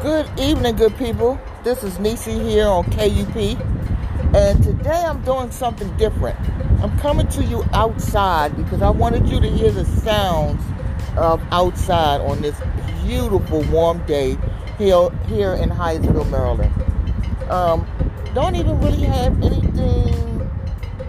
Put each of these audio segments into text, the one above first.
Good evening, good people. This is Nisi here on KUP, and today I'm doing something different. I'm coming to you outside because I wanted you to hear the sounds of outside on this beautiful warm day here, here in Hyattsville, Maryland. Um, don't even really have anything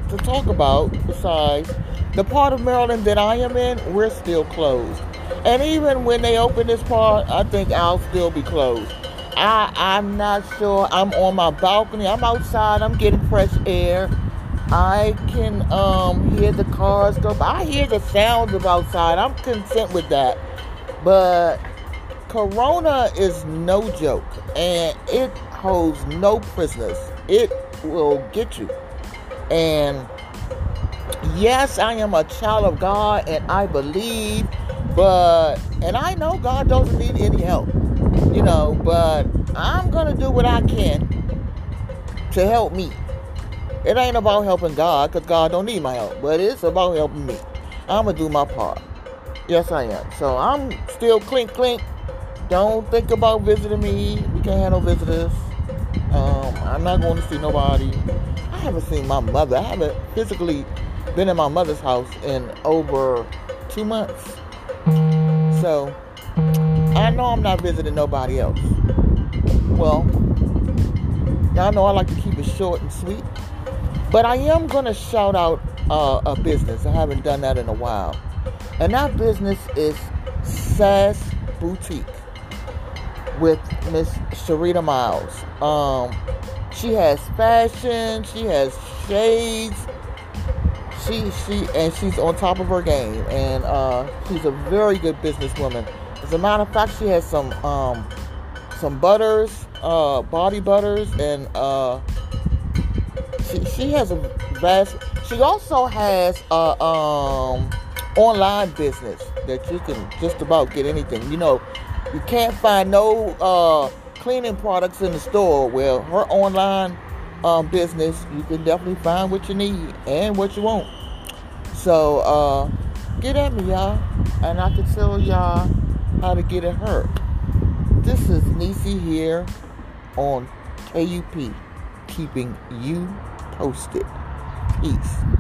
to talk about besides the part of Maryland that I am in, we're still closed. And even when they open this part, I think I'll still be closed. I, I'm not sure. I'm on my balcony. I'm outside. I'm getting fresh air. I can um, hear the cars go. I hear the sounds of outside. I'm content with that. But Corona is no joke. And it holds no prisoners. It will get you. And yes, I am a child of God and I believe but, and I know God doesn't need any help, you know, but I'm going to do what I can to help me. It ain't about helping God because God don't need my help, but it's about helping me. I'm going to do my part. Yes, I am. So I'm still clink clink. Don't think about visiting me. We can't handle visitors. Um, I'm not going to see nobody. I haven't seen my mother. I haven't physically been in my mother's house in over two months. So, I know I'm not visiting nobody else. Well, y'all know I like to keep it short and sweet. But I am going to shout out uh, a business. I haven't done that in a while. And that business is Sass Boutique with Miss Sharita Miles. Um, she has fashion, she has shades, she she and she's on top of her game, and uh, she's a very good businesswoman. As a matter of fact, she has some um, some butters, uh, body butters, and uh, she she has a vast. She also has a um, online business that you can just about get anything. You know, you can't find no uh, cleaning products in the store. Well, her online um, business, you can definitely find what you need and what you want. So, uh, get at me, y'all, and I can tell y'all how to get at her. This is Nisi here on KUP, keeping you posted. Peace.